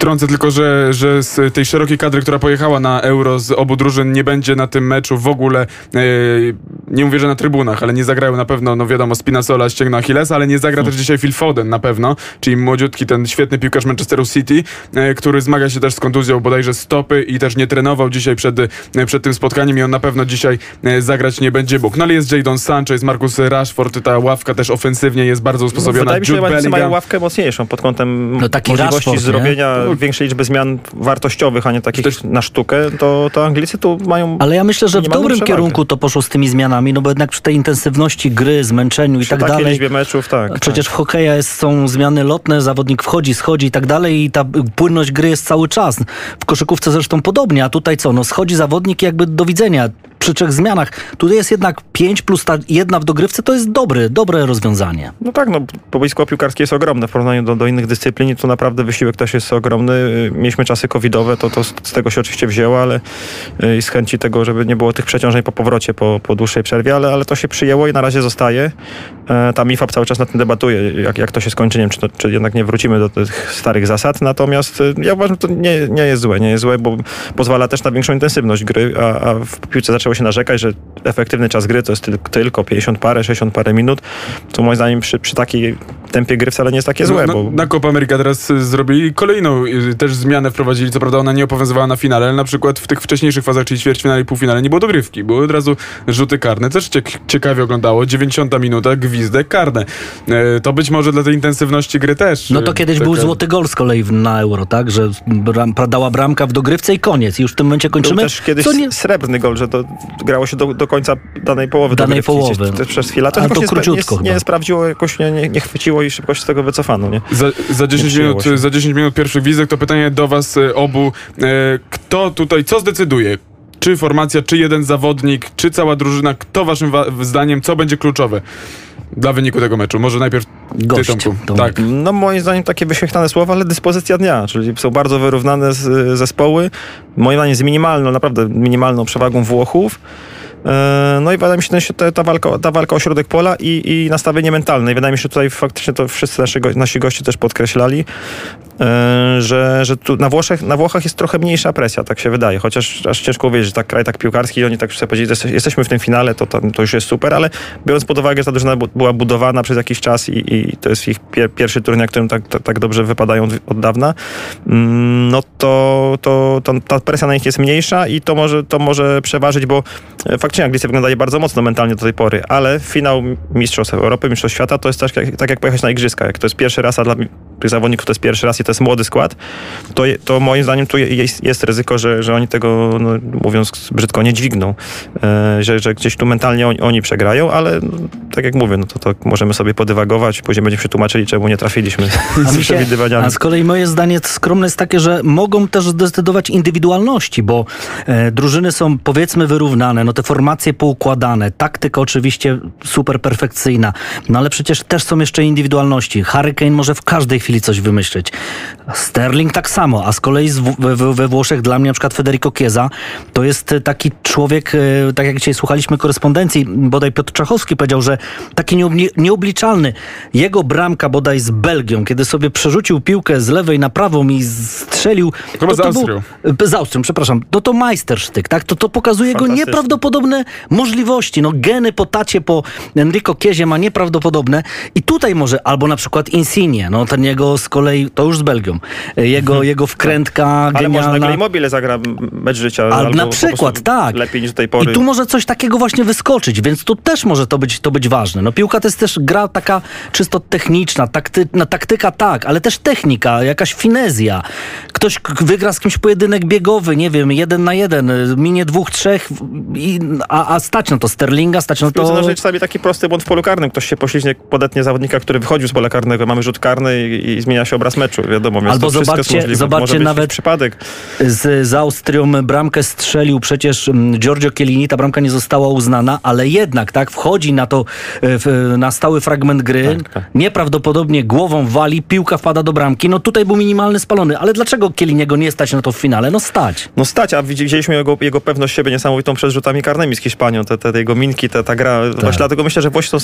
Wtrącę tylko, że, że z tej szerokiej kadry, która pojechała na Euro z obu drużyn, nie będzie na tym meczu w ogóle, e, nie mówię, że na trybunach, ale nie zagrają na pewno, no wiadomo, Spinazzola ścięgno Achillesa, ale nie zagra też dzisiaj Phil Foden na pewno, czyli młodziutki, ten świetny piłkarz Manchesteru City, e, który zmaga się też z kontuzją bodajże stopy i też nie trenował dzisiaj przed, e, przed tym spotkaniem i on na pewno dzisiaj e, zagrać nie będzie Bóg. No ale jest Jadon Sancho, jest Marcus Rashford, ta ławka też ofensywnie jest bardzo usposobiona. wydaje mi się, że Jude Niemcy mają ławkę mocniejszą pod kątem No taki możliwości Rashford, nie? zrobienia większej liczby zmian wartościowych, a nie takich Też- na sztukę, to, to Anglicy tu mają Ale ja myślę, że w dobrym przewagę. kierunku to poszło z tymi zmianami, no bo jednak przy tej intensywności gry, zmęczeniu i Przy tak takiej dalej. liczbie meczów, tak. Przecież w hokeja jest, są zmiany lotne, zawodnik wchodzi, schodzi i tak dalej i ta płynność gry jest cały czas. W koszykówce zresztą podobnie, a tutaj co? No schodzi zawodnik jakby do widzenia przy trzech zmianach. Tutaj jest jednak pięć plus ta jedna w dogrywce, to jest dobry, dobre rozwiązanie. No tak, no boisko piłkarskie jest ogromne w porównaniu do, do innych dyscyplin tu naprawdę wysiłek też jest ogromny. Y, Mieliśmy czasy covidowe, to, to z z tego się oczywiście wzięło, ale y, i z chęci tego, żeby nie było tych przeciążeń po powrocie, po, po dłuższej przerwie, ale, ale to się przyjęło i na razie zostaje. E, Ta MIFAB cały czas nad tym debatuje, jak, jak to się skończy, nie wiem, czy, to, czy jednak nie wrócimy do tych starych zasad, natomiast y, ja uważam, że to nie, nie jest złe, nie jest złe, bo pozwala też na większą intensywność gry, a, a w piłce zaczęło się narzekać, że efektywny czas gry to jest tyl- tylko 50 parę, 60 parę minut, to moim zdaniem przy, przy takiej tempie gry wcale nie jest takie złe, No, bo Na Copa America teraz y, zrobili kolejną y, też zmianę wprowadzili. Co prawda ona nie obowiązywała na finale, ale na przykład w tych wcześniejszych fazach, czyli ćwierćfinale i półfinale, nie było dogrywki. Były od razu rzuty karne. Też ciek ciekawie oglądało. 90 minuta, gwizdek, karne. E, to być może dla tej intensywności gry też. No to y, kiedyś taka- był złoty gol z kolei na euro, tak? Że bram, dała bramka w dogrywce i koniec. I już w tym momencie był kończymy. też kiedyś nie... srebrny gol, że to grało się do, do końca danej połowy Danej połowy. Też przez chwilę. To Ale to nie, króciutko nie, nie chyba. sprawdziło, jakoś nie, nie, nie chwyciło i szybko się z tego wycofano, nie? Za, za, 10 przyjęło minut, się. za 10 minut pierwszych gwizdek to pytanie do was e, obu. E, kto tutaj, co zdecyduje? Czy formacja, czy jeden zawodnik, czy cała drużyna? Kto waszym wa- zdaniem, co będzie kluczowe dla wyniku tego meczu? Może najpierw Gość, ty, Tomku. Tomek. Tak. No moim zdaniem takie wyświechtane słowa, ale dyspozycja dnia, czyli są bardzo wyrównane z, zespoły. Moim zdaniem z minimalną, naprawdę minimalną przewagą Włochów. E, No i wydaje mi się, że ta, walka, ta walka o środek pola i, i nastawienie mentalne. I wydaje mi się, że tutaj faktycznie to wszyscy nasi, go- nasi goście też podkreślali, że, że tu na, Włoszech, na Włochach jest trochę mniejsza presja, tak się wydaje. Chociaż aż ciężko uwierzyć, że tak kraj tak piłkarski i oni tak sobie powiedzieli, że jeste- jesteśmy w tym finale, to, to, to już jest super, ale biorąc pod uwagę, że ta drużyna była budowana przez jakiś czas i, i to jest ich pier, pierwszy turniej, na którym tak, tak, tak dobrze wypadają od, dawna, mm, no to, to, to ta presja na nich jest mniejsza i to może, to może przeważyć, bo e, faktycznie Anglicy wyglądali bardzo mocno mentalnie do tej pory, ale finał Mistrzostw Europy, Mistrzostw Świata to jest tak tak jak pojechać na Igrzyska. Jak to jest pierwszy raz, a dla tych zawodników to jest pierwszy raz i to jest młody skład, to, to moim zdaniem tu je- jest, jest ryzyko, że, że oni tego, no, mówiąc brzydko, nie dźwigną. E, że, że gdzieś tu mentalnie oni, oni przegrają, ale no, tak jak mówię, no to, to możemy sobie podywagować, później będziemy się tłumaczyli, czemu nie trafiliśmy z przewidywaniami. a z kolei moje zdanie skromne jest takie, że mogą też zdecydować indywidualności, bo e, drużyny są powiedzmy wyrównane, no te formacje poukładane, taktyka oczywiście super perfekcyjna, no ale przecież też są jeszcze indywidualności. Harry Kane może w każdej chwili coś wymyśleć. Sterling tak samo, a z kolei z, we, we, Włoszech dla mnie na przykład Federico Chiesa to jest e, taki człowiek, e, tak jak dzisiaj słuchaliśmy korespondencji, bodaj Piotr Czachowski powiedział, że taki nieobli- nieobliczalny. Jego bramka bodaj z Belgią, kiedy sobie przerzucił piłkę z lewej na prawą i strzelił. Chyba z to Austrią. Był, z Austrią, przepraszam. No to majstersztyk, tak? To, to pokazuje jego nieprawdopodobne możliwości. No geny po tacie, po Enrico Kiezie ma nieprawdopodobne i tutaj może, albo na przykład Insigne, no ten jego z kolei, to już z Belgią, jego, jego wkrętka Ale może genialna. nagle Immobile zagra mecz życia. Albo na przykład, tak. Lepiej niż do tej pory. I tu może coś takiego właśnie wyskoczyć, więc tu też może to być, to być ważne. No piłka to jest też gra taka czysto techniczna, takty, no, taktyka tak, ale też technika, jakaś finezja. Ktoś wygra z kimś pojedynek biegowy, nie wiem, jeden na jeden, minie dwóch, trzech, i, a, a stać na to Sterlinga, stać na to... nożnej czasami taki prosty błąd w polu karnym. Ktoś się pośliźnie, podetnie zawodnika, który wychodził z pola karnego, mamy rzut karny i, i zmienia się obraz meczu, wiadomo. Więc Albo to zobaczcie- zobaczcie nawet- przypadek. z, z Austrią bramkę strzelił przecież mm, Giorgio Chiellini, ta bramka nie została uznana, ale jednak tak wchodzi na to e, na stały fragment gry, Tak, tak. nieprawdopodobnie głową wali, piłka wpada do bramki, no tutaj był minimalny spalony, ale dlaczego Chielliniego nie stać na to w finale? No stać. No stać, a widzi- widzieliśmy jego, jego pewność siebie niesamowitą przed rzutami karnymi z Hiszpanią, te, te, te jego minki, ta, ta gra. Właśnie dlatego myślę, że Włosi są,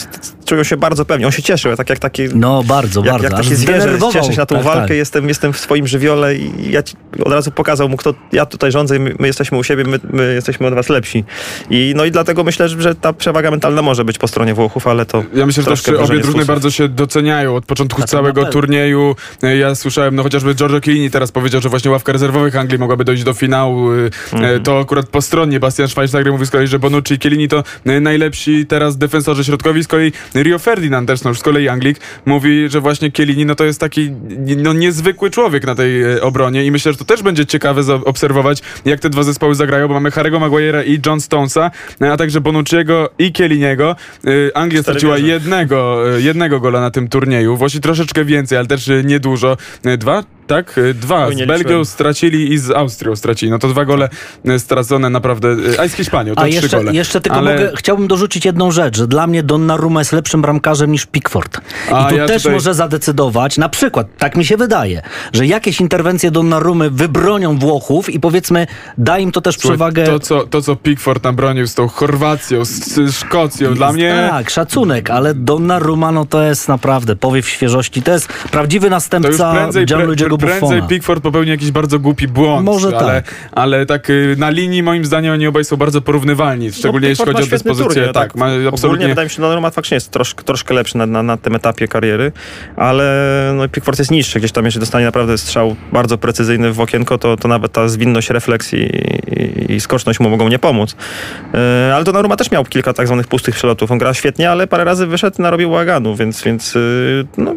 czują się bardzo pewni. On się cieszył, tak jak taki... No bardzo, Jak, bardzo. jak takie zwierzę, cieszę się na tą Tak, walkę, Jestem, jestem w swoim żywiole i ja ci od razu pokazał mu, kto ja tutaj rządzę, i my, my jesteśmy u siebie, my, my jesteśmy od was lepsi. I, no i dlatego myślę, że ta przewaga mentalna może być po stronie Włochów, ale to Ja myślę, że też obie drużyny bardzo się doceniają od początku całego turnieju. E, Ja słyszałem, no chociażby Giorgio Chiellini teraz powiedział, że właśnie ławka rezerwowych Anglii mogłaby dojść do finału. E, Mhm. To akurat po stronie Bastian Schweinsteiger mówi z kolei, że Bonucci i Chiellini to e, najlepsi teraz defensorzy środkowi. Z kolei Rio Ferdinand też, no już z kolei Anglik, mówi, że właśnie Chiellini no to jest taki no, niezwykły człowiek na tej e, obronie i myślę, że to też będzie ciekawe zaobserwować, jak te dwa zespoły zagrają, bo mamy Harry'ego Maguire'a i John Stonesa, e, a także Bonucciego i Chielliniego. E, Anglia straciła jednego, jednego gola na tym turnieju. Włosi troszeczkę więcej, ale też niedużo. Dwa? Tak? E, Dwa. Z Belgią stracili i z Austrią stracili. No to dwa gole e, stracone naprawdę. e, A i z Hiszpanią, to A trzy jeszcze, gole. jeszcze tylko Ale- mogę, chciałbym dorzucić jedną rzecz, że dla mnie Donnarumma jest lepszym bramkarzem niż Pickford. I A tu ja też tutaj- może zadecydować, na przykład, tak mi się wydaje, że jakieś interwencje Donnarumy wybronią Włochów i powiedzmy, da im to też Słuchaj, przewagę... To co, to, co Pickford nam bronił z tą Chorwacją, z, z Szkocją, dla mnie... Tak, szacunek, ale Donnarumma no to jest naprawdę powiew świeżości. To jest prawdziwy następca Gianluigiego tego Prędzej Buffona. Pickford popełni jakiś bardzo głupi błąd. Może ale, tak. Ale tak y, na linii moim zdaniem oni obaj są bardzo porównywalni, szczególnie No, jeśli chodzi o ma dyspozycję. turniej, tak, ma Ogólnie absolutnie. wydaje mi się, że Donnarumma faktycznie jest trosz, troszkę lepszy na, na, na tym etapie kariery, ale no, Pickford jest niższy. Gdzieś tam, jeśli dostanie naprawdę strzał bardzo precyzyjny w okienko, to, to nawet ta zwinność refleksji i, i skoczność mu mogą nie pomóc. E, ale Donnarumma też miał kilka tak zwanych pustych przelotów. On gra świetnie, ale parę razy wyszedł i narobił bałaganu, więc, więc y, no,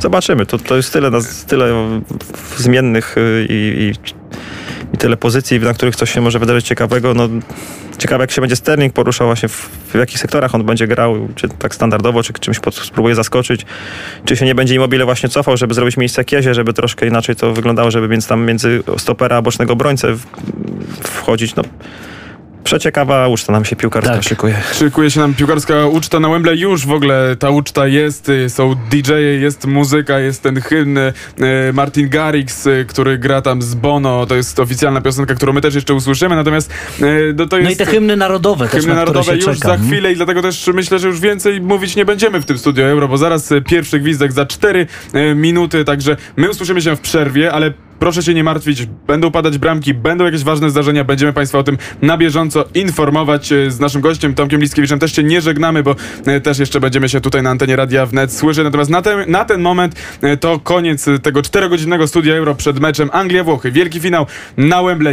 zobaczymy. To, to jest tyle, tyle zmiennych y, i, i, i tyle pozycji, na których coś się może wydarzyć ciekawego. No, ciekawe, jak się będzie Sterling poruszał właśnie w, w jakich sektorach on będzie grał, czy tak standardowo, czy czymś pod, spróbuje zaskoczyć, czy się nie będzie Immobile właśnie cofał, żeby zrobić miejsce Kiezie, żeby troszkę inaczej to wyglądało, żeby więc tam między stopera a bocznego obrońcę wchodzić. No, przeciekawa uczta nam się piłkarska Tak. szykuje. Szykuje się nam piłkarska uczta na Wembley. Już w ogóle ta uczta jest, są DJ-e, jest muzyka, jest ten hymn y, Martin Garrix, y, który gra tam z Bono. To jest oficjalna piosenka, którą my też jeszcze usłyszymy, natomiast y, no, to jest... No i te hymny narodowe też, Hymny na które narodowe się już czeka. za Mhm. chwilę i dlatego też myślę, że już więcej mówić nie będziemy w tym studio Euro, bo zaraz pierwszy gwizdek za 4 minuty, także my usłyszymy się w przerwie, ale proszę się nie martwić, będą padać bramki, będą jakieś ważne zdarzenia, będziemy Państwa o tym na bieżąco informować y, z naszym gościem Tomkiem Liskiewiczem. Też się nie żegnamy, bo y, też jeszcze będziemy się tutaj na antenie Radia Wnet słyszeć. Natomiast na ten, na ten moment y, to koniec tego czterogodzinnego studia Euro przed meczem Anglia-Włochy. Wielki finał na Wembley.